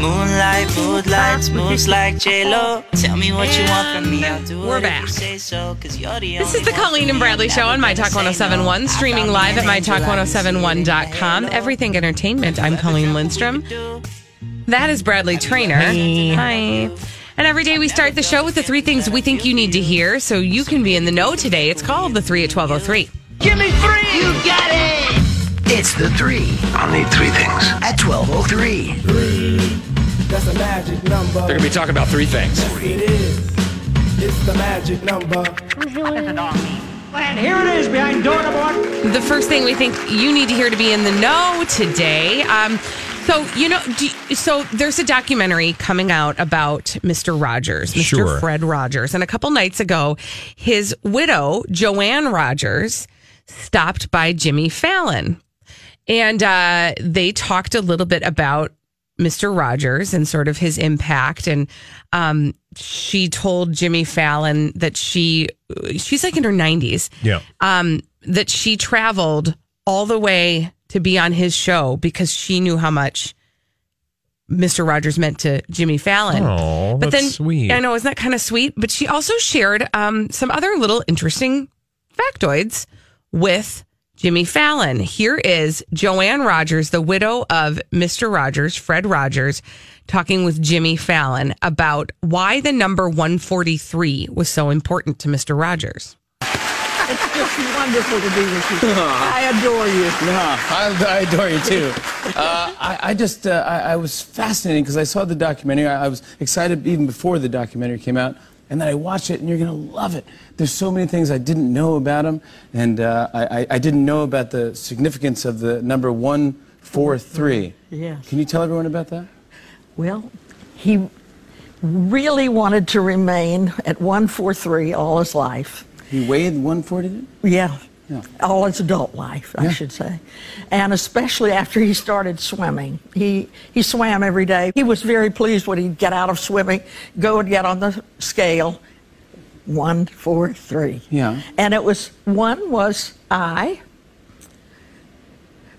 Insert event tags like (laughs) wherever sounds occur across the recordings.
Moonlight, moonlights, moves like J-Lo. Tell me what you want from me, I'll do We're it if you back. say so, 'cause you're the This only is the Colleen and. Bradley Show on My Talk 1071, streaming live at MyTalk1071.com. Everything Entertainment. I'm Colleen Lindstrom. That is Bradley Traynor. Hi. And every day we start the show with the three things we think you need to hear so you can be in the know today. It's called the three at 1203. Give me three! You got it! It's the three I'll need three things. at 1203. That's a magic number. They're going to be talking about three things. It is. It's the magic number. And here it is behind door number one. The first thing we think you need to hear to be in the know today. Um, so you know, do, so there's a documentary coming out about Mr. Rogers, Mr. Sure. Fred Rogers, and a couple nights ago, his widow Joanne Rogers stopped by Jimmy Fallon, and uh, they talked a little bit about Mr. Rogers and sort of his impact. And um, she told Jimmy Fallon that she she's like in her 90s Yeah. um, that she traveled all the way to be on his show because she knew how much Mr. Rogers meant to Jimmy Fallon. Oh, but that's then sweet. I know, isn't that kind of sweet? But she also shared um, some other little interesting factoids with Jimmy Fallon. Here is Joanne Rogers, the widow of Mr. Rogers, Fred Rogers, talking with Jimmy Fallon about why the number 143 was so important to Mr. Rogers. It's just wonderful to be with you. (laughs) I adore you. I, I adore you too. Uh, I, I just, uh, I, I was fascinated because I saw the documentary. I, I was excited even before the documentary came out. And then I watch it, and you're going to love it. There's so many things I didn't know about him, and uh, I, I, didn't know about the significance of the number 143. Yes. Can you tell everyone about that? Well, he really wanted to remain at 143 all his life. He weighed 140? Yeah. Yeah. All his adult life, I Yeah. should say. And especially after he started swimming. He, he swam every day. He was very pleased when he'd get out of swimming, go and get on the scale. One, four, three. Yeah. And it was one was I,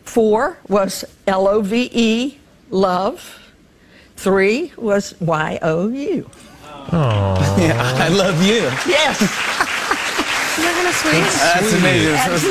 four was L O V E, love, three was Y O U. (laughs) Yeah, I love you. Yes. (laughs) Isn't that kind of sweet? That's amazing. And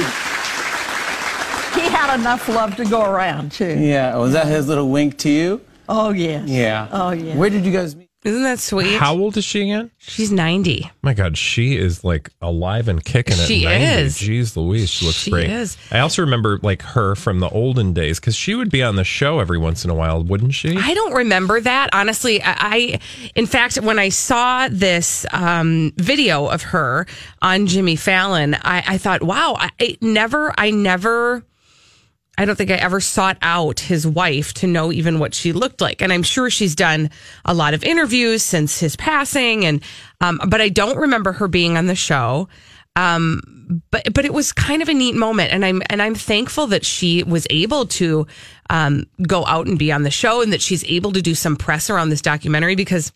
he, had enough love to go around, too. yeah, oh, was that his little wink to you? Oh, yes. Yeah. Oh, yeah. Where did you guys meet? Isn't that sweet? How old is she again? She's 90. My God, she is like alive and kicking at She 90. is. Jeez Louise, she looks She great. is. I also remember like her from the olden days because she would be on the show every once in a while, wouldn't she? I don't remember that. Honestly, I, I in fact, when I saw this um, video of her on Jimmy Fallon, I, I thought, wow, I, I never, I never. I don't think I ever sought out his wife to know even what she looked like. And I'm sure she's done a lot of interviews since his passing. And, um, but I don't remember her being on the show. Um, but, but it was kind of a neat moment. And I'm, and I'm thankful that she was able to, um, go out and be on the show and that she's able to do some press around this documentary because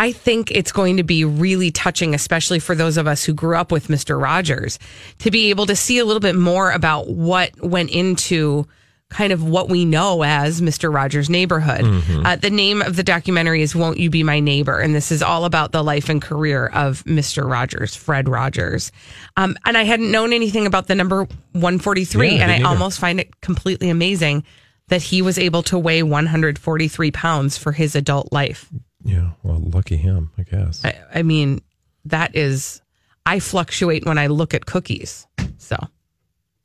I think it's going to be really touching, especially for those of us who grew up with Mr. Rogers, to be able to see a little bit more about what went into kind of what we know as Mr. Rogers' neighborhood. Uh, the name of the documentary is Won't You Be My Neighbor? And this is all about the life and career of Mr. Rogers, Fred Rogers. Um, and I hadn't known anything about the number 143, Yeah, and I either. almost find it completely amazing that he was able to weigh 143 pounds for his adult life. Yeah, well, lucky him, I guess. I, I mean, that is, I fluctuate when I look at cookies. So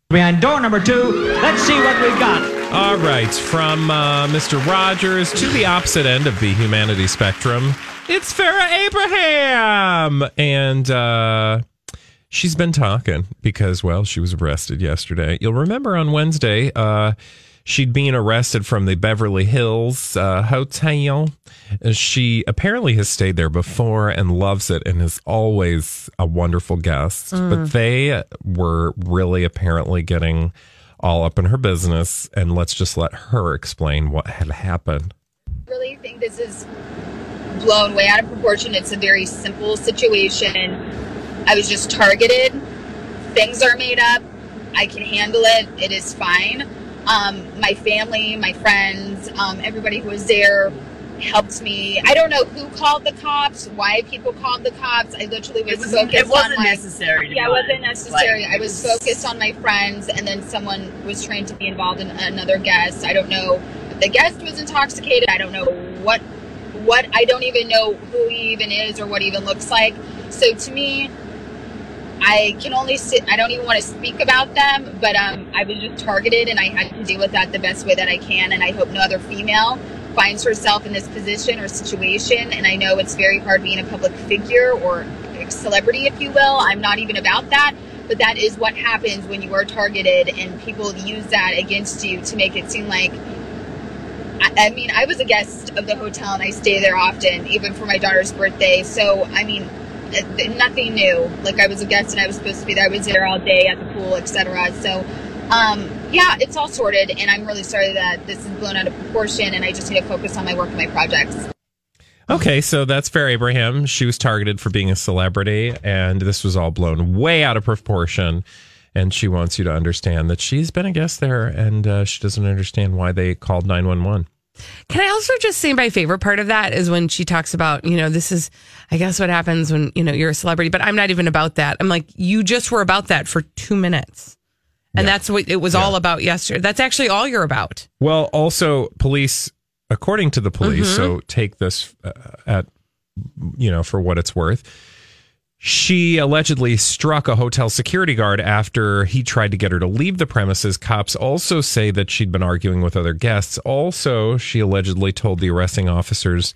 Behind door number two, let's see what we've got. All right, from uh, Mr. Rogers to the opposite end of the humanity spectrum, it's Farrah Abraham. And uh, she's been talking because, well, she was arrested yesterday. You'll remember on Wednesday, uh, she'd been arrested from the Beverly Hills uh, hotel. She apparently has stayed there before and loves it and is always a wonderful guest. But they were really apparently getting all up in her business. And let's just let her explain what had happened. I really think this is blown way out of proportion. It's a very simple situation. I was just targeted. Things are made up. I can handle it. It is fine. Um, my family, my friends, um, everybody who was there helped me. I don't know who called the cops, why people called the cops. I literally was It was- focused it wasn't on my, necessary, Yeah, it wasn't necessary. Like, I was was- focused on my friends, and then someone was trying to be involved in another guest. I don't know if the guest was intoxicated. I don't know what what I don't even know who he even is or what he even looks like. So to me, I can only sit. I don't even want to speak about them, but um, I was just targeted, and I had to deal with that the best way that I can. And I hope no other female finds herself in this position or situation. And I know it's very hard being a public figure or celebrity, if you will. I'm not even about that. But that is what happens when you are targeted, and people use that against you to make it seem like I, mean, I was a guest of the hotel and I stay there often, even for my daughter's birthday. So, I mean, nothing new. Like I was a guest and I was supposed to be there. I was there all day at the pool, etc. So, um, yeah, it's all sorted, and I'm really sorry that this is blown out of proportion, and I just need to focus on my work and my projects. Okay, so that's Farrah Abraham. She was targeted for being a celebrity, and this was all blown way out of proportion. And she wants you to understand that she's been a guest there, and uh, she doesn't understand why they called nine one one. Can I also just say my favorite part of that is when she talks about, you know, this is, I guess, what happens when, you know, you're a celebrity, but I'm not even about that. I'm like, you just were about that for two minutes. And that's what it was all about yesterday. That's actually all you're about. Well, also, police, according to the police, Mhm. so take this uh, at, you know, for what it's worth. She allegedly struck a hotel security guard after he tried to get her to leave the premises. Cops also say that she'd been arguing with other guests. Also, she allegedly told the arresting officers,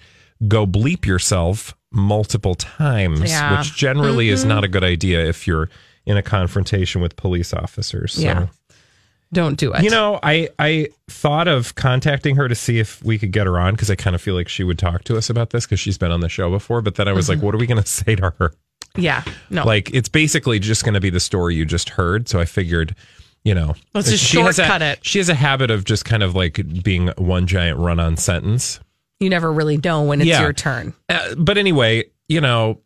go bleep yourself multiple times, Yeah. which generally is Mhm. not a good idea if you're in a confrontation with police officers. So. Yeah. Don't do it. You know, I I thought of contacting her to see if we could get her on because I kind of feel like she would talk to us about this because she's been on the show before. But then I was Mhm. like, what are we going (laughs) to say to her? Yeah. No. Like, it's basically just going to be the story you just heard. So I figured, you know, Let's just she has a- shortcut it. She has a habit of just kind of like being one giant run on sentence. you never really know when it's Yeah. your turn. Uh, but anyway, you know,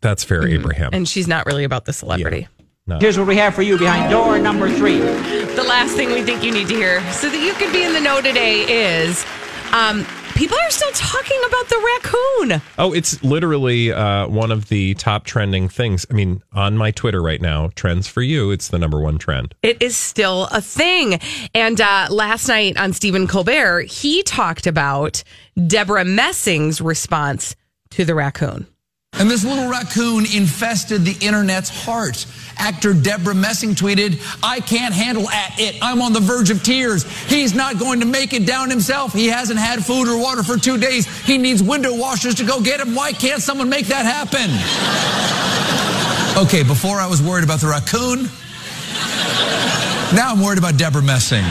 that's fair, Abraham. And she's not really about the celebrity. No. Here's what we have for you behind door number three. The last thing we think you need to hear so that you can be in the know today is um, people are still talking about the raccoon. Oh, it's literally uh, one of the top trending things. I mean, on my Twitter right now, trends for you, it's the number one trend. It is still a thing. And uh, last night on Stephen Colbert, he talked about Debra Messing's response to the raccoon. And this little raccoon infested the internet's heart. Actor Debra Messing tweeted, I can't handle at it. I'm on the verge of tears. He's not going to make it down himself. He hasn't had food or water for two days. He needs window washers to go get him. Why can't someone make that happen? Okay, before I was worried about the raccoon, now I'm worried about Debra Messing.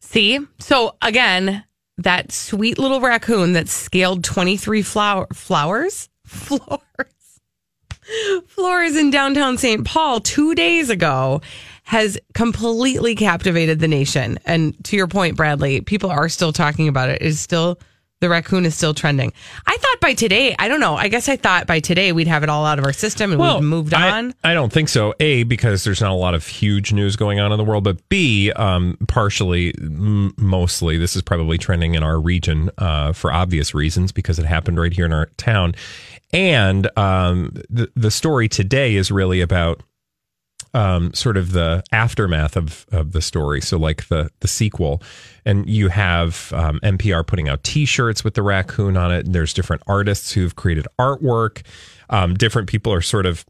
See? So again, that sweet little raccoon that scaled 23 flower, flowers? (laughs) Floors. Floors in downtown St. Paul two days ago has completely captivated the nation. And to your point, Bradley, people are still talking about it. It is still the raccoon is still trending. I thought by today, I don't know. I guess I thought by today we'd have it all out of our system and we've moved I- on. I, don't think so. A, because there's not a lot of huge news going on in the world, but B, um, partially, m- mostly, this is probably trending in our region uh, for obvious reasons because it happened right here in our town. And um, the, the story today is really about um, sort of the aftermath of, of the story. So, like the the sequel, and you have um, NPR putting out T-shirts with the raccoon on it. And there's different artists who've created artwork. Um, different people are sort of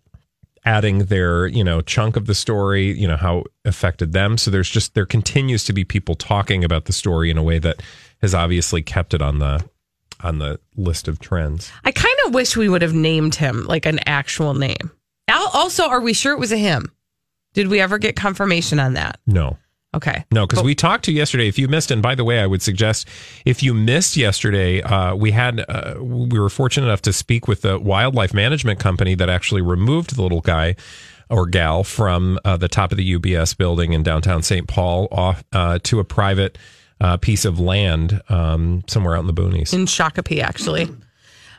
adding their you know chunk of the story. You know how it affected them. So there's just there continues to be people talking about the story in a way that has obviously kept it on the on the list of trends. I kind of wish we would have named him like an actual name. Also, are we sure it was a him? Did we ever get confirmation on that? No. Okay. No, because we talked to yesterday. If you missed, and by the way, I would suggest if you missed yesterday, uh, we had uh, we were fortunate enough to speak with the wildlife management company that actually removed the little guy or gal from uh, the top of the UBS building in downtown St. Paul off uh, to a private uh, piece of land um, somewhere out in the boonies. In Shakopee, actually.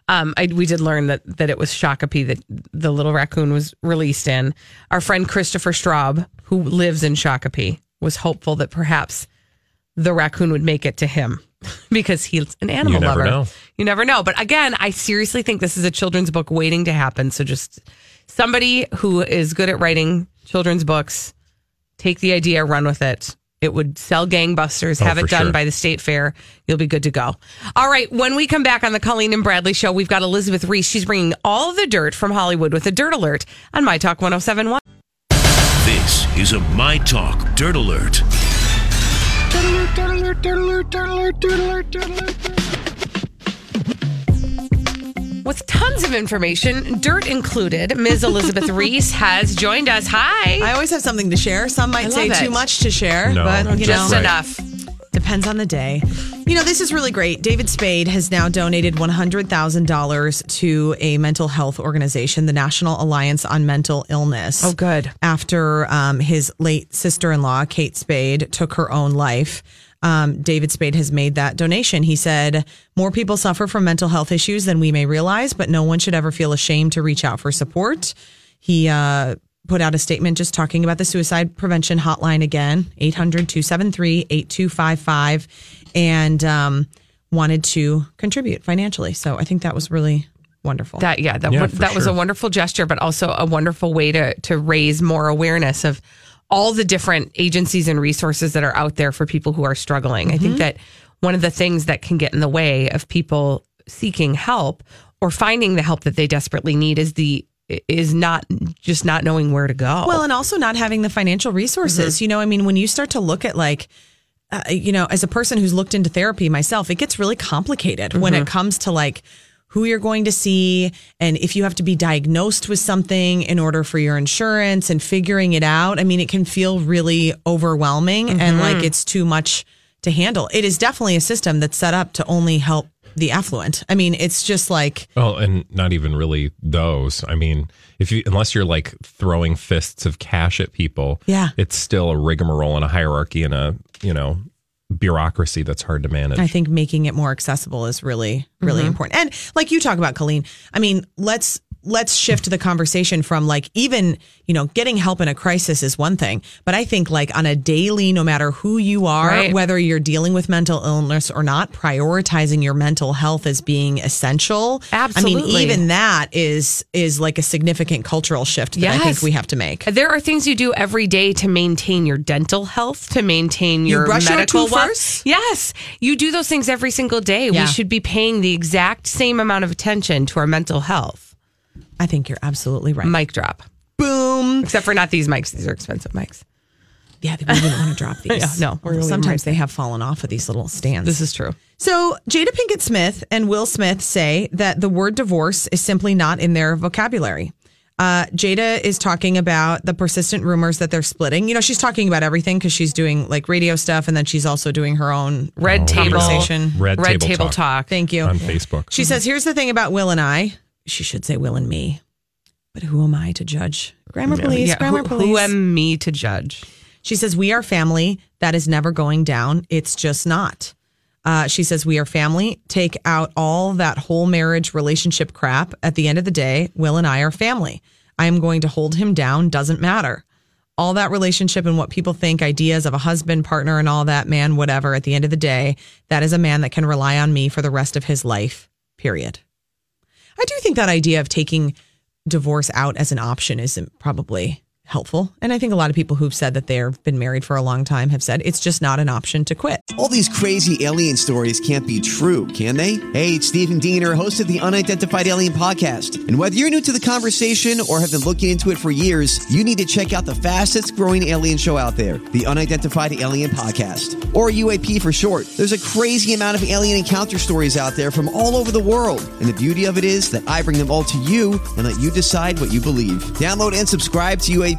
Um, I, we did learn that that it was Shakopee that the little raccoon was released in. Our friend Christopher Straub, who lives in Shakopee, was hopeful that perhaps the raccoon would make it to him (laughs) because he's an animal You never lover. know. You never know. But again, I seriously think this is a children's book waiting to happen. So just somebody who is good at writing children's books, take the idea, run with it. It would sell gangbusters, Oh, have it done sure. by the state fair. You'll be good to go. All right. When we come back on the Colleen and Bradley show, we've got Elizabeth Ries. She's bringing all the dirt from Hollywood with a dirt alert on My Talk 1071. This is a My Talk Dirt Alert. With tons of information, dirt included, Ms. Elizabeth (laughs) Ries has joined us. Hi. I always have something to share. Some might say love too much to share, No, but you Just know, Right. enough. depends on the day. You know, this is really great. David Spade has now donated $100,000 to a mental health organization, the National Alliance on Mental Illness. Oh, good. After um, his late sister in law, Kate Spade, took her own life. Um, David Spade has made that donation. He said, More people suffer from mental health issues than we may realize, but no one should ever feel ashamed to reach out for support. He uh, put out a statement just talking about the suicide prevention hotline again 800 273 8255 and um, wanted to contribute financially. So I think that was really wonderful. That yeah, that Yeah, wa- for that was a wonderful gesture, but also a wonderful way to to raise more awareness of all the different agencies and resources that are out there for people who are struggling. I think mm-hmm. that one of the things that can get in the way of people seeking help or finding the help that they desperately need is the is not just not knowing where to go. Well, and also not having the financial resources. Mm-hmm. You know, I mean, when you start to look at like, uh, you know, as a person who's looked into therapy myself, it gets really complicated when it mm-hmm. comes to like who you're going to see and if you have to be diagnosed with something in order for your insurance and figuring it out. I mean, it can feel really overwhelming and mm-hmm. like it's too much to handle. It is definitely a system that's set up to only help the affluent. I mean, it's just like Well, and not even really those. I mean, if you unless you're like throwing fists of cash at people, Yeah. it's still a rigmarole and a hierarchy and a you know bureaucracy that's hard to manage. I think making it more accessible is really, really mm-hmm. important. And like you talk about, Colleen, I mean, let's let's shift the conversation from like even you know getting help in a crisis is one thing but i think like on a daily no matter who you are Right. whether you're dealing with mental illness or not prioritizing your mental health as being essential absolutely i mean even that is is like a significant cultural shift that i think we have to make There are things you do every day to maintain your dental health, to maintain You your brush your medical wel- first? Yes, you do those things every single day. Yeah. We should be paying the exact same amount of attention to our mental health. I think you're absolutely right Mic drop. boom Except for not these mics; these are expensive mics. yeah we wouldn't want to drop (laughs) these Yeah, no, we're gonna leave them sometimes they have fallen off of these little stands This is true. So, Jada Pinkett Smith and Will Smith say that the word divorce is simply not in their vocabulary. Uh, Jada is talking about the persistent rumors that they're splitting. You know, she's talking about everything because she's doing like radio stuff and then she's also doing her own Red table conversation. Red, Red table, table talk, talk. Thank you. on Facebook. She says, Here's the thing about Will and I. She should say Will and me. But who am I to judge? Grammar police, Yeah, grammar who, police. who am me to judge? She says, We are family. That is never going down. It's just not. Uh, she says, We are family. Take out all that whole marriage relationship crap. At the end of the day, Will and I are family. I am going to hold him down. Doesn't matter. All that relationship and what people think, ideas of a husband, partner, and all that, man, whatever. At the end of the day, that is a man that can rely on me for the rest of his life, period. I do think that idea of taking divorce out as an option is probably helpful. And I think a lot of people who've said that they've been married for a long time have said it's just not an option to quit. All these crazy alien stories can't be true, can they? Hey, it's Stephen Diener, host of the Unidentified Alien Podcast. And whether you're new to the conversation or have been looking into it for years, you need to check out the fastest growing alien show out there, the Unidentified Alien Podcast, or UAP for short. There's a crazy amount of alien encounter stories out there from all over the world. And the beauty of it is that I bring them all to you and let you decide what you believe. Download and subscribe to UAP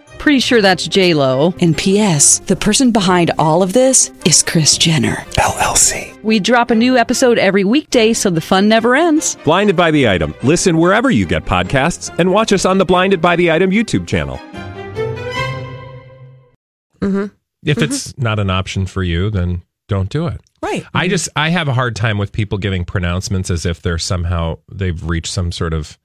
Pretty sure that's J Lo. And P.S. The person behind all of this is Kris Jenner LLC. We drop a new episode every weekday, so the fun never ends. Blinded by the item. Listen wherever you get podcasts, and watch us on the Blinded by the Item YouTube channel. Mm-hmm. If it's not an option for you, then don't do it. Right. I just I have a hard time with people giving pronouncements as if they're somehow they've reached some sort of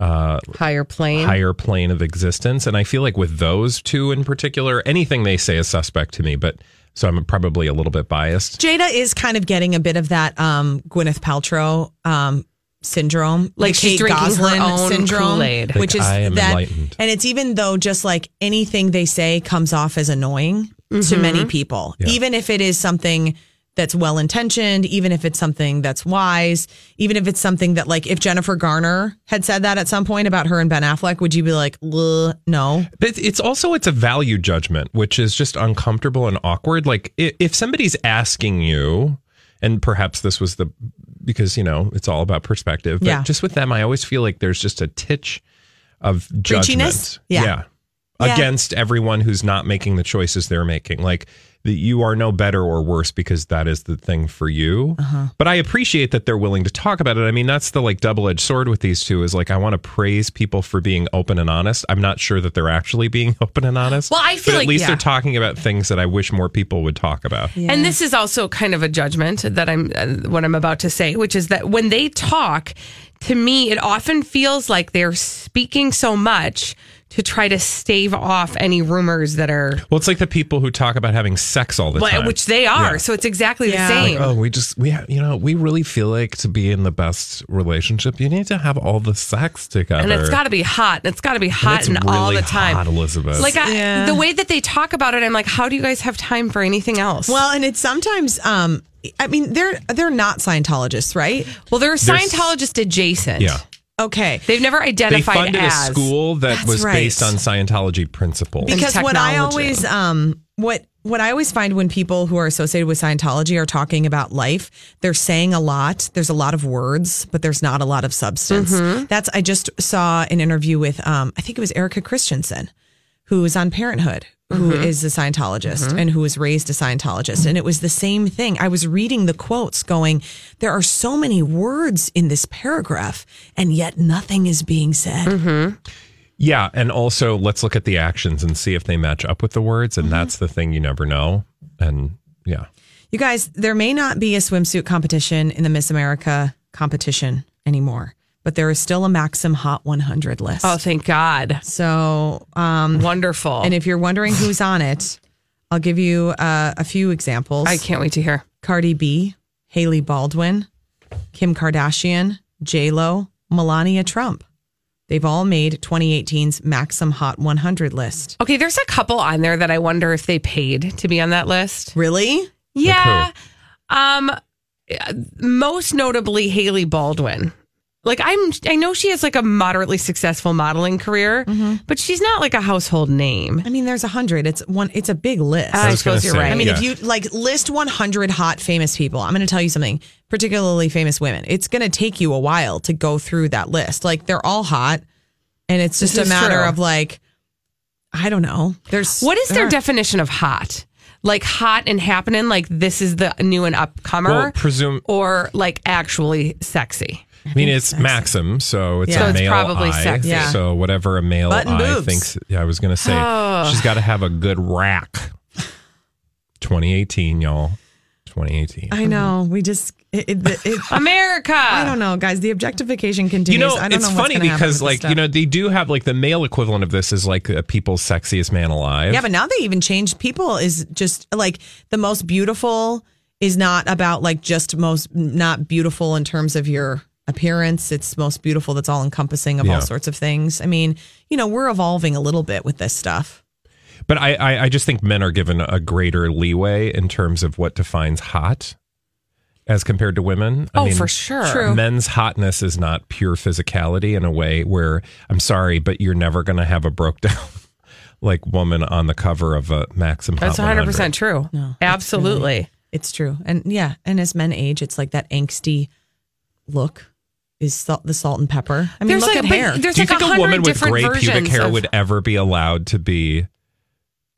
uh, Higher plane. higher plane of existence, and I feel like with those two in particular, anything they say is suspect to me. But so I'm probably a little bit biased. Jada is kind of getting a bit of that um, Gwyneth Paltrow um, syndrome, Like the she's Kate drinking her Goslin own syndrome, Kool-Aid. which Like, is I am that. enlightened. And it's even though just like anything they say comes off as annoying to many people, Yeah. even if it is something that's well intentioned, even if it's something that's wise, even if it's something that like if Jennifer Garner had said that at some point about her and Ben Affleck, would you be like, no? But it's also it's a value judgment, which is just uncomfortable and awkward. Like if somebody's asking you, and perhaps this was the because you know it's all about perspective. But Yeah. just with them, I always feel like there's just a titch of judgment. Preachiness? Yeah. yeah. Yeah. Against everyone who's not making the choices they're making. Like that you are no better or worse because that is the thing for you. Uh-huh. But I appreciate that they're willing to talk about it. I mean, that's the like double edged sword with these two is like I want to praise people for being open and honest. I'm not sure that they're actually being (laughs) open and honest. Well, I feel but at like- least yeah. they're talking about things that I wish more people would talk about. And this is also kind of a judgment that I'm uh, what I'm about to say, which is that when they talk, to me, it often feels like they're speaking so much to try to stave off any rumors that are, Well, it's like the people who talk about having sex all the well, time. which they are. Yeah. So it's exactly Yeah. the Like, same. oh, we just we ha- you know we really feel like to be in the best relationship, you need to have all the sex together, and it's got to be hot. And it's got to be hot it's and, all the time. hot, Elizabeth. Like I, Yeah. the way that they talk about it, I'm like, how do you guys have time for anything else? Well, and it's sometimes. um I mean, they're they're not Scientologists, right? well, they're There's- Scientologist adjacent. yeah. Okay. they've never identified They identified funded as a school that That's was right. based on Scientology principles. because what I always um what what I always find when people who are associated with Scientology are talking about life, they're saying a lot. There's a lot of words, but there's not a lot of substance. That's I just saw an interview with um I think it was Erika Christensen, who is on Parenthood, who mm-hmm. is a Scientologist mm-hmm. and who was raised a Scientologist. And it was the same thing. I was reading the quotes going, there are so many words in this paragraph, and yet nothing is being said. Mm-hmm. Yeah, and also let's look at the actions and see if they match up with the words, and that's the thing you never know. And yeah, You guys, there may not be a swimsuit competition in the Miss America competition anymore, but there is still a Maxim Hot 100 list. Oh, thank God. So, um, Wonderful. and if you're wondering who's on it, I'll give you uh, a few examples. I can't wait to hear. Cardi B, Hailey Baldwin, Kim Kardashian, J Lo, Melania Trump. They've all made 2018's Maxim Hot 100 list. Okay, there's a couple on there that I wonder if they paid to be on that list. Really? Yeah. Um most notably Hailey Baldwin. Like I'm I know she has like a moderately successful modeling career, mm-hmm. but she's not like a household name. I mean, there's a hundred. It's one. It's a big list. I, was gonna suppose you're say, right. I mean, if Yeah. you like list 100 hot famous people, I'm going to tell you something, particularly famous women. It's going to take you a while to go through that list. Like they're all hot, and it's This just a matter true. of like, I don't know. There's what is their there definition of hot? Like hot and happening, like this is the new and upcomer, Well, presume- or like actually sexy. I mean, it's Maxim, so it's Yeah. a So it's male probably eye. sexy. Yeah. So whatever a male Butt and eye boobs. thinks. Yeah, I was going to say Oh. she's got to have a good rack. 2018, y'all. 2018. I know. We just it, it, it, (laughs) America. I don't know, guys. The objectification continues. You know, I don't it's know funny because, like, you know, they do have like the male equivalent of this is like uh, people's sexiest man alive. Yeah, but now they even changed people is just like the most beautiful is not about like just most not beautiful in terms of your appearance. It's most beautiful that's all encompassing of Yeah. all sorts of things. I mean, you know, we're evolving a little bit with this stuff. But I, I, I just think men are given a greater leeway in terms of what defines hot. as compared to women. I Oh, for sure. True. Men's hotness is not pure physicality in a way where I'm sorry, but you're never going to have a broke down (laughs) like woman on the cover of a Maxim. Hot That's 100 100. percent true. No, Absolutely. It's true. And yeah, and as men age, it's like that angsty look is salt, the salt and pepper. I mean, There's look like- at hair. there's Do you like think a woman with gray pubic hair of- would ever be allowed to be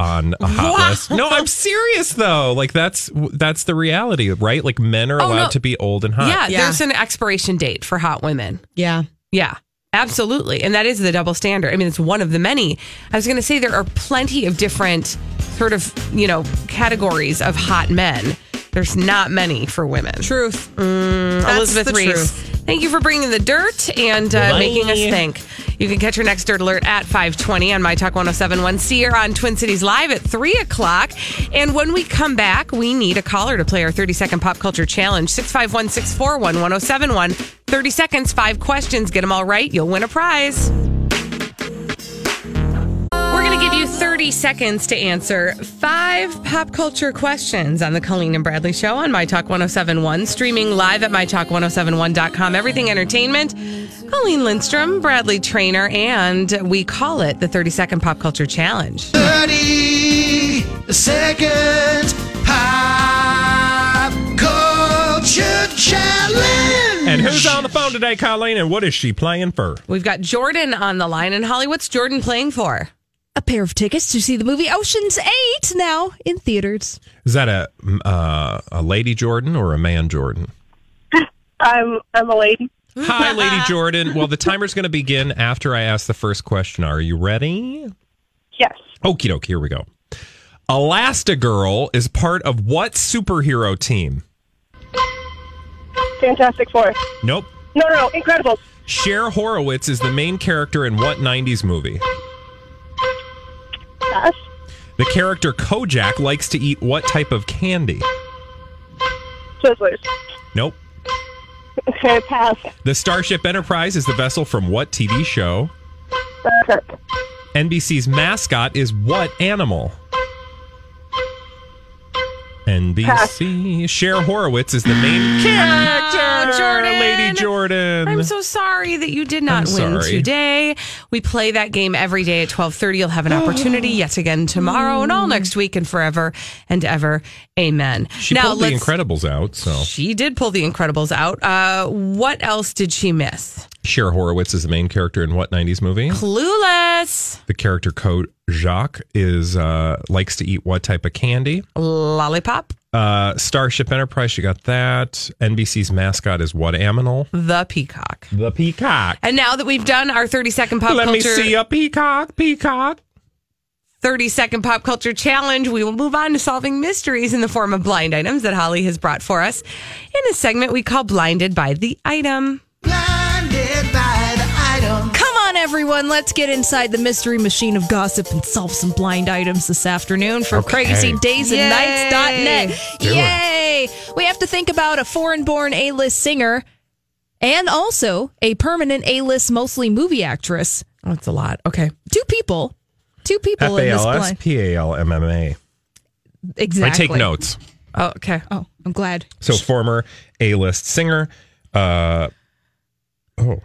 on a hot Wow. list? (laughs) No, I'm serious though. Like that's that's the reality, right? Like men are Oh, allowed no. to be old and hot. Yeah, there's an expiration date for hot women. yeah. Yeah, absolutely. And that is the double standard. I mean, it's one of the many. I was going to say there are plenty of different sort of, you know, categories of hot men. There's not many for women. Truth. Mm, Elizabeth the Ries. truth. Thank you for bringing the dirt and uh, making us think. You can catch your next Dirt Alert at 520 on My Talk 1071. See her on Twin Cities Live at 3 o'clock. And when we come back, we need a caller to play our 30 second pop culture challenge 651 641 1071. 30 seconds, five questions. Get them all right. You'll win a prize. 30 seconds to answer five pop culture questions on the Colleen and Bradley Show on My Talk 1071, streaming live at MyTalk1071.com. Everything Entertainment. Colleen Lindstrom, Bradley Traynor, and we call it the 30 Second Pop Culture Challenge. 30 seconds pop culture challenge. And who's on the phone today, Colleen? And what is she playing for? We've got Jordan on the line. And Holly, what's Jordan playing for? A pair of tickets to see the movie Ocean's 8 now in theaters. Is that a uh, a lady Jordan or a man Jordan? (laughs) I'm I'm a lady. Hi, (laughs) Lady Jordan. Well, the timer's going to begin after I ask the first question. Are you ready? Yes. Okie doke, here we go. Elastigirl is part of what superhero team? Fantastic Four. Nope. No, no, no. Incredibles. Cher Horowitz is the main character in what 90s movie? The character Kojak likes to eat what type of candy? Twizzlers. Nope. Okay, pass. The Starship Enterprise is the vessel from what TV show? Kirk. NBC's mascot is what animal? NBC. (laughs) Cher Horowitz is the main character. Oh, Jordan. Lady Jordan. I'm so sorry that you did not I'm win sorry. today. We play that game every day at 12:30. You'll have an opportunity yet again tomorrow and all next week and forever and ever. Amen. She pulled the Incredibles out, so She did pull the Incredibles out. Uh, what else did she miss? Cher Horowitz is the main character in what 90s movie? Clueless. The character Kojak is uh likes to eat what type of candy? Lollipop. Uh Starship Enterprise, you got that. NBC's mascot is what animal? The peacock. The peacock. And now that we've done our 30 second pop culture. Let me see a peacock, peacock. 30 second pop culture challenge, we will move on to solving mysteries in the form of blind items that Holly has brought for us in a segment we call Blinded by the Item. Blinded everyone. Let's get inside the mystery machine of gossip and solve some blind items this afternoon for Okay. crazydaysandnights.net. Do it. Yay! We have to think about a foreign born A list singer and also a permanent A list, mostly movie actress. Oh, it's a lot. Okay. Two people. Two people F in this L S blind. P A L M M A. Exactly. I take notes. Oh, okay. Oh, I'm glad. So former A-list singer, uh oh,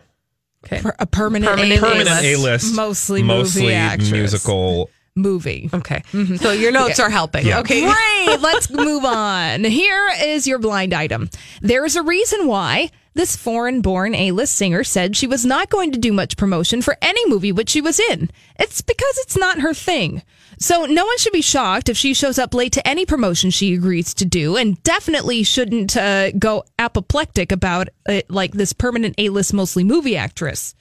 Okay. For a permanent, Permanent permanent A-list, A-list, mostly, mostly movie actress. musical. movie. Okay. Mm-hmm. So your notes are helping. Yeah. Okay. Great. Let's move on. Here is your blind item. There is a reason why this foreign born A list singer said she was not going to do much promotion for any movie which she was in. It's because it's not her thing. So no one should be shocked if she shows up late to any promotion she agrees to do, and definitely shouldn't uh, go apoplectic about it like this permanent A list mostly movie actress.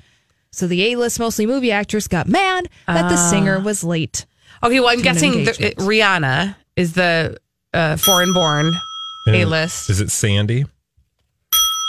So the A list mostly movie actress got mad that the Ah. singer was late. Okay. Well, I'm guessing the, engagement. it- Rihanna is the uh, foreign born A list. Is it Sandy?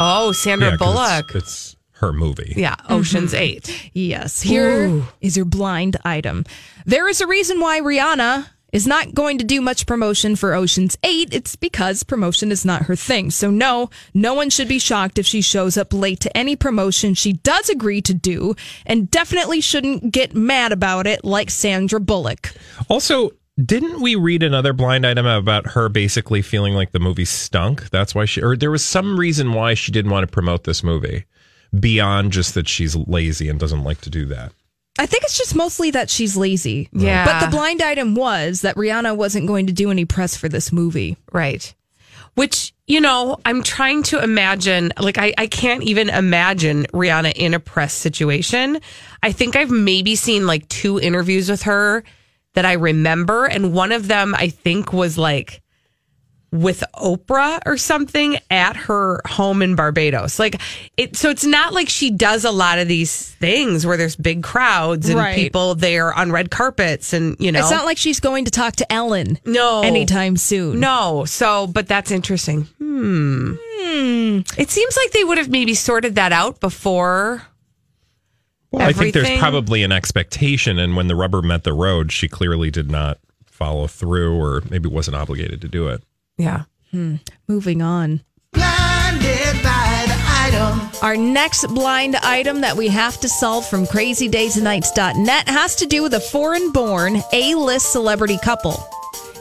Oh, Sandra Yeah, 'cause Bullock. It's, it's her movie. Yeah. Mm-hmm. Ocean's Eight. Yes, here is your blind item. There is a reason why Rihanna is not going to do much promotion for Ocean's 8. It's because promotion is not her thing. So, no, no one should be shocked if she shows up late to any promotion she does agree to do, and definitely shouldn't get mad about it like Sandra Bullock. Also, Didn't we read another blind item about her basically feeling like the movie stunk? That's why she, or there was some reason why she didn't want to promote this movie beyond just that she's lazy and doesn't like to do that. I think it's just mostly that she's lazy. Yeah. But the blind item was that Rihanna wasn't going to do any press for this movie. Right. Which, you know, I'm trying to imagine, like, I, I can't even imagine Rihanna in a press situation. I think I've maybe seen like two interviews with her that I remember. And one of them, I think, was like with Oprah or something at her home in Barbados. Like, it, so it's not like she does a lot of these things where there's big crowds and Right. people there on red carpets and, you know. It's not like she's going to talk to Ellen No. anytime soon. No. So, but that's interesting. Hmm. It seems like they would have maybe sorted that out before. Well, I think there's probably an expectation, and when the rubber met the road, she clearly did not follow through, or maybe wasn't obligated to do it. Yeah. Hmm. Moving on. Blinded by the item. Our next blind item that we have to solve from crazydaysandnights.net has to do with a foreign born A list celebrity couple.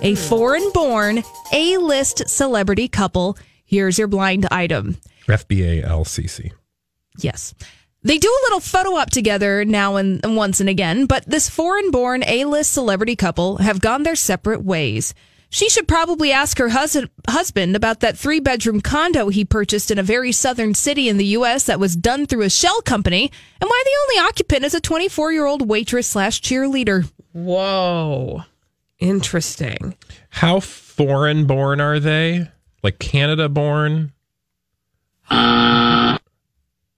A foreign born A list celebrity couple. Here's your blind item. FBA LCC. Yes. They do a little photo op together now and and once and again, but this foreign born A list celebrity couple have gone their separate ways. She should probably ask her hus- husband about that three bedroom condo he purchased in a very southern city in the U.S. that was done through a shell company, and why the only occupant is a 24 year old waitress slash cheerleader. Whoa. Interesting. How foreign born are they? Like Canada born?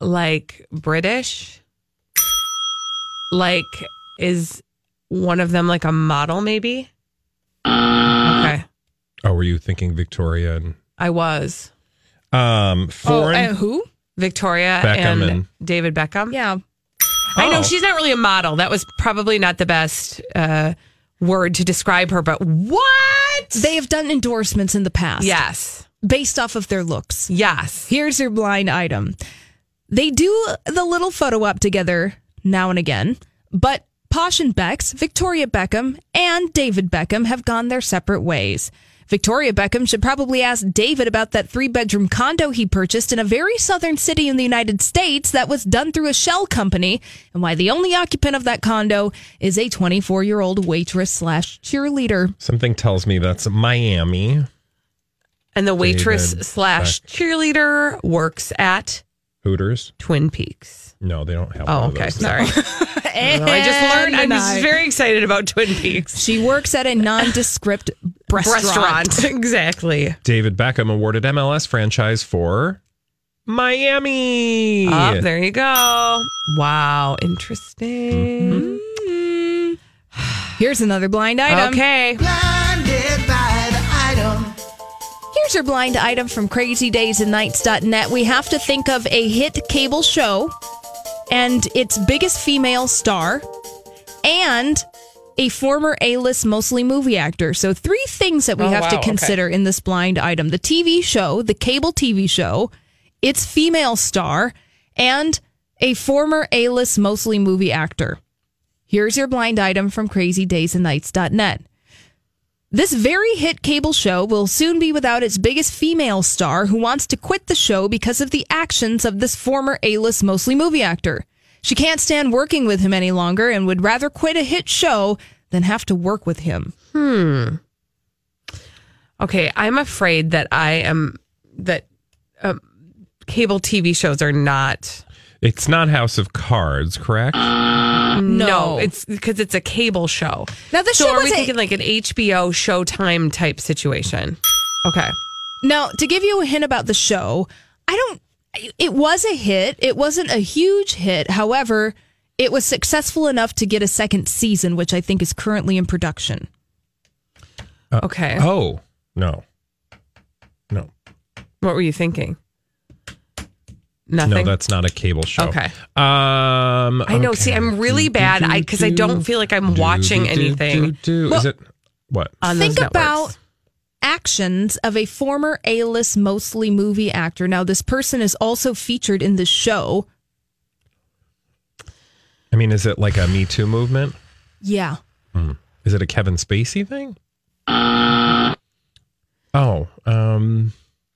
Like British? Like, is one of them like a model, maybe? Okay. Oh, were you thinking Victoria and I was. um foreign? Oh, and who? Victoria Beckham and, and- David Beckham. Yeah. I know Oh. she's not really a model. That was probably not the best uh, word to describe her, but what? They have done endorsements in the past. Yes. Based off of their looks. Yes. Here's your blind item. They do the little photo op together now and again, but Posh and Becks, Victoria Beckham, and David Beckham have gone their separate ways. Victoria Beckham should probably ask David about that three bedroom condo he purchased in a very southern city in the United States that was done through a shell company, and why the only occupant of that condo is a 24 year old waitress slash cheerleader. Something tells me that's Miami. And the waitress David slash cheerleader works at Hooters. Twin Peaks. No, they don't have. Oh, one of okay. those. Sorry. (laughs) I just learned. I'm just very excited about Twin Peaks. She works at a nondescript (laughs) restaurant. Restaurant. (laughs) exactly. David Beckham awarded MLS franchise for Miami. Oh, there you go. Wow. Interesting. Mm-hmm. Here's another blind item. Okay. Here's your blind item from crazydaysandnights.net. We have to think of a hit cable show and its biggest female star and a former A-list mostly movie actor. So three things that we Oh, have wow, to okay. consider in this blind item. The TV show, the cable TV show, its female star, and a former A-list mostly movie actor. Here's your blind item from crazydaysandnights.net. This very hit cable show will soon be without its biggest female star who wants to quit the show because of the actions of this former A list mostly movie actor. She can't stand working with him any longer and would rather quit a hit show than have to work with him. Hmm. Okay, I'm afraid that I am that um, cable TV shows are not. It's not House of Cards, correct? No, it's because it's a cable show. Now, the so show are we was a- thinking like an HBO Showtime type situation? Okay. Now, to give you a hint about the show, I don't. It was a hit. It wasn't a huge hit. However, it was successful enough to get a second season, which I think is currently in production. Uh, Okay. Oh no, no, What were you thinking? Nothing. no. That's not a cable show. Okay. Um, I know. See, I'm really bad. I because I don't feel like I'm watching anything. Is it what? on Think those about actions of a former A-list mostly movie actor. Now, this person is also featured in the show. I mean, is it like a Me Too movement? Yeah. Hmm. Is it a Kevin Spacey thing? Oh, um,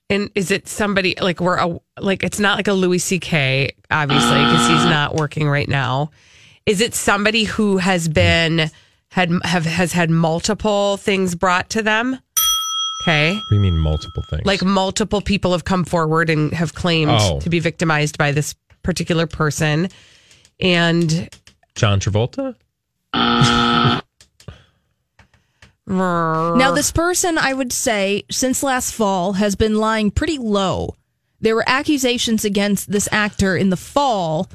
And is it somebody like we're a, like it's not like a Louis C.K. obviously because he's not working right now. Is it somebody who has been had have has had multiple things brought to them? Okay, what do you mean multiple things? like multiple people have come forward and have claimed Oh. to be victimized by this particular person, and John Travolta? Uh, Now, this person, I would say, since last fall, has been lying pretty low. There were accusations against this actor in the fall.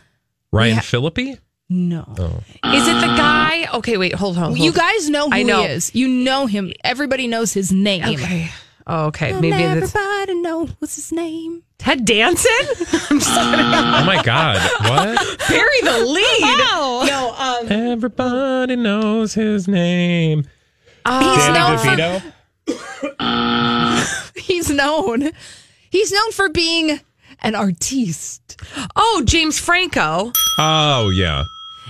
Ryan ha- Phillippe? No. Oh. Is it the guy? Okay, wait, hold on. hold You guys know who I know. he is. You know him. Everybody knows his name. Okay. Oh, okay. And Maybe it's everybody knows what's his name. Ted Danson. (laughs) I'm just kidding. Oh my God. What? Bury the lead. (laughs) No, um, Everybody knows his name. He's Danny known DeVito? for, (coughs) he's known. He's known for being an artiste. Oh, James Franco. Oh, yeah.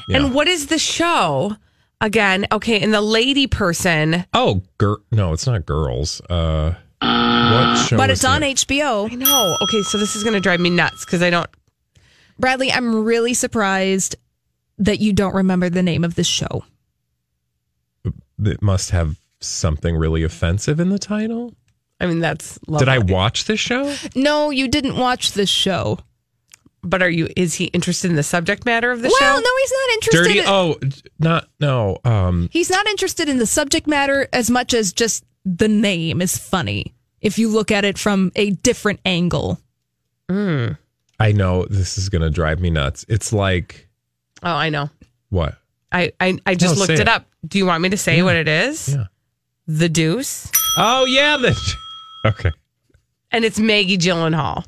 Yeah. And what is the show? Again, okay, and the lady person. Oh, gir- no, it's not girls. Uh, what show? but is it's on? HBO. I know. Okay, so this is going to drive me nuts because I don't. Bradley, I'm really surprised that you don't remember the name of this show. It must have something really offensive in the title. I mean, that's. Did I watch this show? No, you didn't watch this show. But are you? Is he interested in the subject matter of the well, show? Well, no, he's not interested. Dirty. in, Oh, not no. Um, He's not interested in the subject matter as much as just the name is funny. If you look at it from a different angle. I know this is gonna drive me nuts. It's like Oh, I know. what? I I, I just No, looked say it. it. up. Do you want me to say what it is? Yeah. The Deuce, Oh yeah, the (laughs) okay. and it's Maggie Gyllenhaal.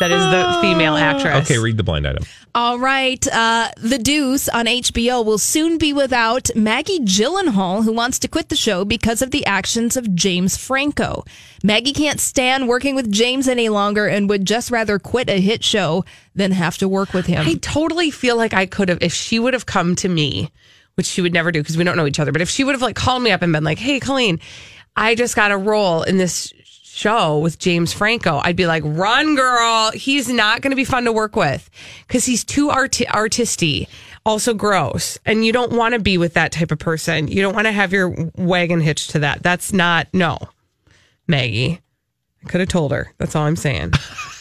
That is the female actress. Okay, read the blind item. All right. Uh, the Deuce on HBO will soon be without Maggie Gyllenhaal, who wants to quit the show because of the actions of James Franco. Maggie can't stand working with James any longer and would just rather quit a hit show than have to work with him. I totally feel like I could have if she would have come to me, which she would never do because we don't know each other. But if she would have like called me up and been like, "Hey, Colleen, I just got a role in this show with James Franco," I'd be like, "Run, girl! He's not going to be fun to work with because he's too art- artisty." Also gross, and you don't want to be with that type of person. You don't want to have your wagon hitched to that. That's not no, Maggie. I could have told her. That's all I'm saying. (laughs)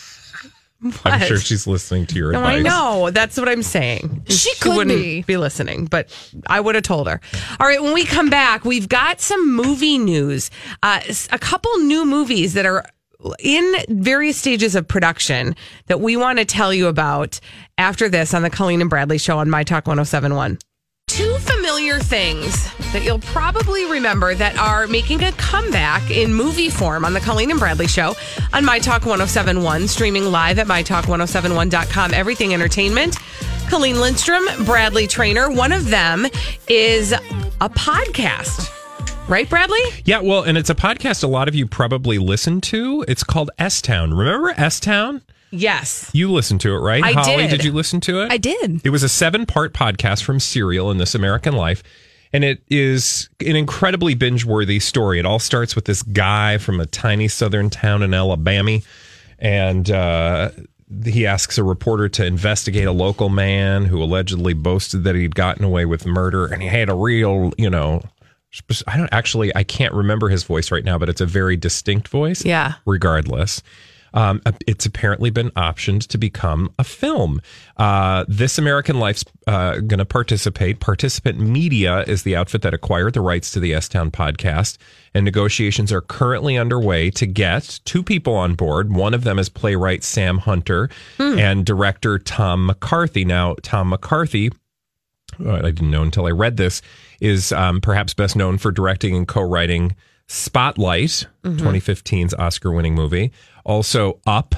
I'm sure she's listening to your No, advice. I know. That's what I'm saying. She could wouldn't be. listening, but I would have told her. All right, when we come back, we've got some movie news. Uh, s- a couple new movies that are in various stages of production that we want to tell you about after this on the Colleen and Bradley show on My Talk 1071. Two familiar things that you'll probably remember that are making a comeback in movie form on the Colleen and Bradley show on My Talk 1071, streaming live at MyTalk1071.com. Everything Entertainment. Colleen Lindstrom, Bradley Traynor. One of them is a podcast. Right, Bradley? Yeah, well, and it's a podcast a lot of you probably listen to. It's called S Town. Remember S Town? Yes. You listened to it, right? I Holly, did. did you listen to it? I did. It was a seven part podcast from Serial in This American Life. And it is an incredibly binge worthy story. It all starts with this guy from a tiny southern town in Alabama. And uh, he asks a reporter to investigate a local man who allegedly boasted that he'd gotten away with murder. And he had a real, you know, I don't actually, I can't remember his voice right now, but it's a very distinct voice. Yeah. Regardless. Um, it's apparently been optioned to become a film. Uh, this American Life's uh, going to participate. Participant Media is the outfit that acquired the rights to the S Town podcast, and negotiations are currently underway to get two people on board. One of them is playwright Sam Hunter and director Tom McCarthy. Now, Tom McCarthy uh, I didn't know until I read this, is um, perhaps best known for directing and co-writing Spotlight, Mhm. 2015's Oscar-winning movie. Also, Up.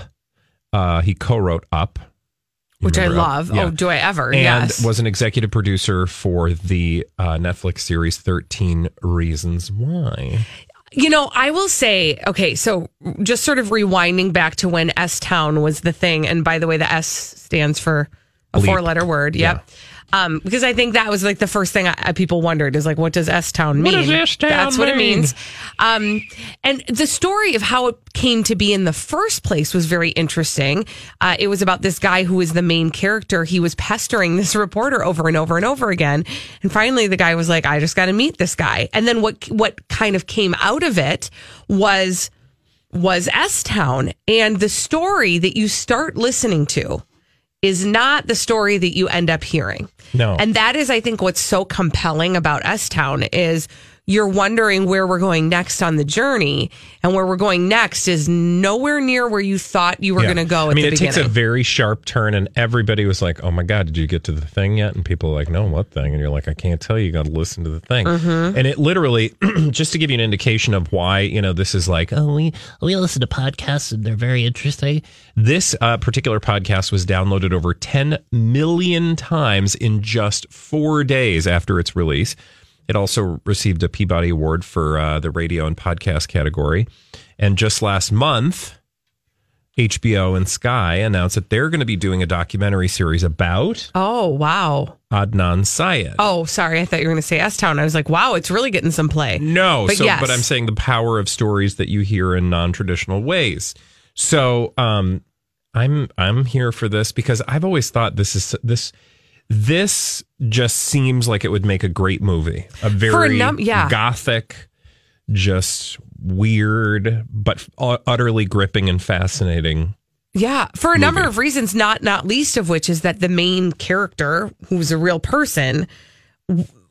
Uh, he co-wrote Up, Which I Up? love. Yeah. Oh, do I ever? Yes. And yes. was an executive producer for the uh, Netflix series 13 Reasons Why. You know, I will say, okay, so just sort of rewinding back to when S Town was the thing. And by the way, the S stands for a four letter word. Yep. Um, because I think that was like the first thing I, I- people wondered is like, what does S Town What mean? does S-Town That's what it means. Um, and the story of how it came to be in the first place was very interesting. Uh, it was about this guy who was the main character. He was pestering this reporter over and over and over again. And finally, the guy was like, I just got to meet this guy. And then what, what kind of came out of it was, was S Town. And the story that you start listening to is not the story that you end up hearing. No. And that is, I think, what's so compelling about S Town is you're wondering where we're going next on the journey, and where we're going next is nowhere near where you thought you were Yeah. going to go. At I mean, it takes a very sharp turn, and everybody was like, "Oh my god, did you get to the thing yet?" And people are like, "No, what thing?" And you're like, "I can't tell you. You got to listen to the thing." Mhm. And it literally, (clears throat) just to give you an indication of why, you know, this is like, oh, we we listen to podcasts and they're very interesting. This uh, particular podcast was downloaded over 10 million times in just four days after its release. It also received a Peabody Award for uh, the radio and podcast category. And just last month, HBO and Sky announced that they're going to be doing a documentary series about Oh wow! Adnan Syed. Oh, sorry, I thought you were going to say S Town. I was like, wow, it's really getting some play. No, but so yes. but I'm saying the power of stories that you hear in non-traditional ways. So um I'm I'm here for this because I've always thought this is this this just seems like it would make a great movie. A very num- yeah. gothic just weird but utterly gripping and fascinating. Yeah, for a number of reasons, not not least of which is that the main character, who's a real person,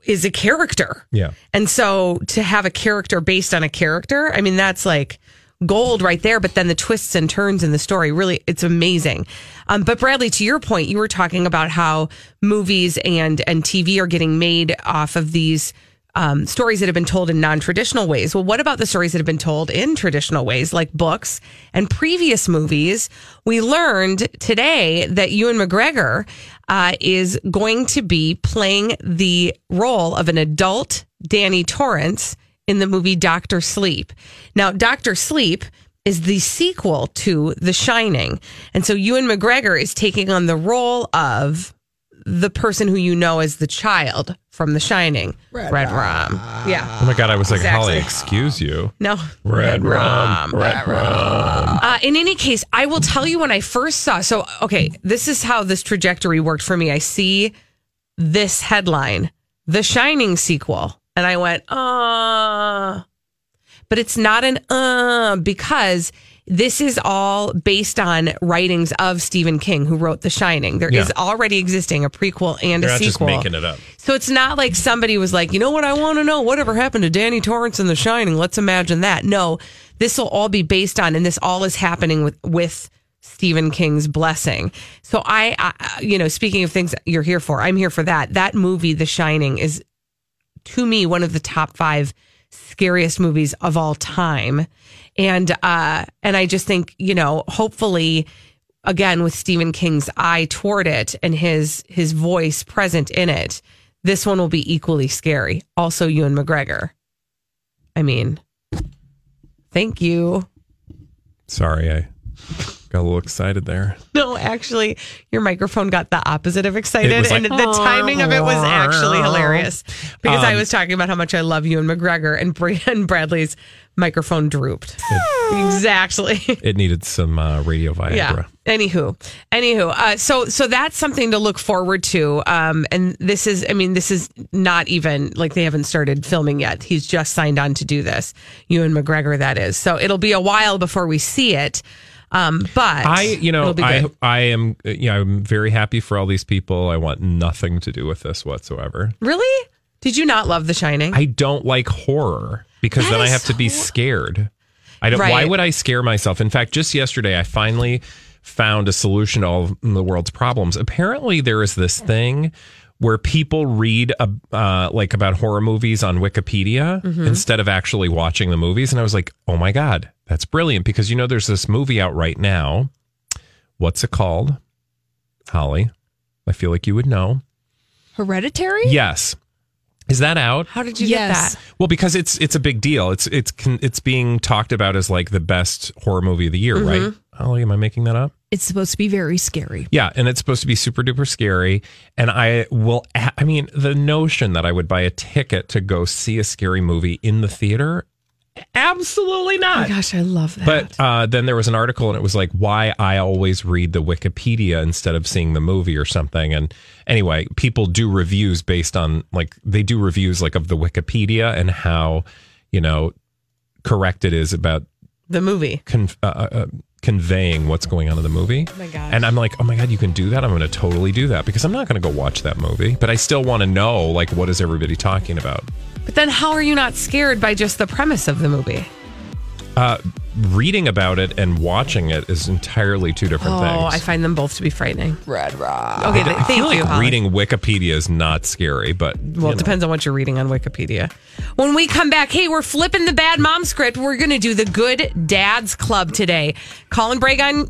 is a character. Yeah. And so to have a character based on a character, I mean, that's like gold right there. But then the twists and turns in the story, really, it's amazing. Um, but Bradley, to your point, you were talking about how movies and and TV are getting made off of these. Um, stories that have been told in non-traditional ways. Well, what about the stories that have been told in traditional ways, like books and previous movies? We learned today that Ewan McGregor uh, is going to be playing the role of an adult Danny Torrance in the movie Doctor Sleep. Now, Doctor Sleep is the sequel to The Shining. And so Ewan McGregor is taking on the role of the person who you know as the child from The Shining, Red, Rum. Yeah. Oh my god, I was like, Exactly. Holly, excuse you. No. Red rum, red rum. Uh, in any case, I will tell you when I first saw. So, okay, this is how this trajectory worked for me. I see this headline, The Shining sequel, and I went, uh, but it's not an uh because this is all based on writings of Stephen King, who wrote The Shining. There is Yeah. already existing a prequel and You're a not just sequel. making it up. So it's not like somebody was like, you know what, I want to know whatever happened to Danny Torrance in The Shining. Let's imagine that. No, this will all be based on, and this all is happening with with Stephen King's blessing. So I, I, you know, speaking of things you're here for, I'm here for that. That movie, The Shining, is to me one of the top five scariest movies of all time. And uh and i just think you know hopefully again with stephen king's eye toward it and his his voice present in it this one will be equally scary. Also ewan mcgregor. I mean thank you. Sorry, I got a little excited there. (laughs) no actually your microphone got the opposite of excited It was and the timing of it was actually hilarious because i Um, was talking about how much i love ewan mcgregor and, Bra- (laughs) and bradley's microphone drooped exactly It needed some uh, radio Viagra. Yeah. Anywho, anywho, uh, so so that's something to look forward to. Um, and this is, I mean, this is not even like they haven't started filming yet. He's just signed on to do this. Ewan McGregor, that is. So it'll be a while before we see it. Um, but I, you know, I, good. I am, uh, yeah, I'm very happy for all these people. I want nothing to do with this whatsoever. really did you not love The Shining? I don't like horror because That then I have to be scared. I don't. Why would I scare myself? In fact, just yesterday, I finally found a solution to all the world's problems. Apparently, there is this thing where people read uh, uh, like about horror movies on Wikipedia Mhm. instead of actually watching the movies, and I was like, oh my god, that's brilliant because you know there's this movie out right now. What's it called, Holly? I feel like you would know. Hereditary? Yes. Is that out? How did you Yes. get that? Well, because it's it's a big deal. It's it's it's being talked about as like the best horror movie of the year, right? Mhm. Holly, am I making that up? It's supposed to be very scary. Yeah, and it's supposed to be super duper scary. And I will, I mean, the notion that I would buy a ticket to go see a scary movie in the theater, absolutely Oh not. my gosh, I love that. But uh, then there was an article, and it was like why I always read the Wikipedia instead of seeing the movie or something. And anyway, people do reviews based on like they do reviews like of the Wikipedia and how you know correct it is about the movie. con- uh, uh, conveying what's going on in the movie. Oh my gosh. And I'm like, oh my god, you can do that. I'm going to totally do that because I'm not going to go watch that movie, but I still want to know like what is everybody talking about. But then how are you not scared by just the premise of the movie? Uh, reading about it and watching it is entirely two different oh, things. Oh, I find them both to be frightening. Red Rock. Okay, I th- feel thank like you. Holly. reading Wikipedia is not scary, but Well, you know. it depends on what you're reading on Wikipedia. When we come back, hey, we're flipping the bad mom script. We're going to do the Good Dads Club today. Colin Bragon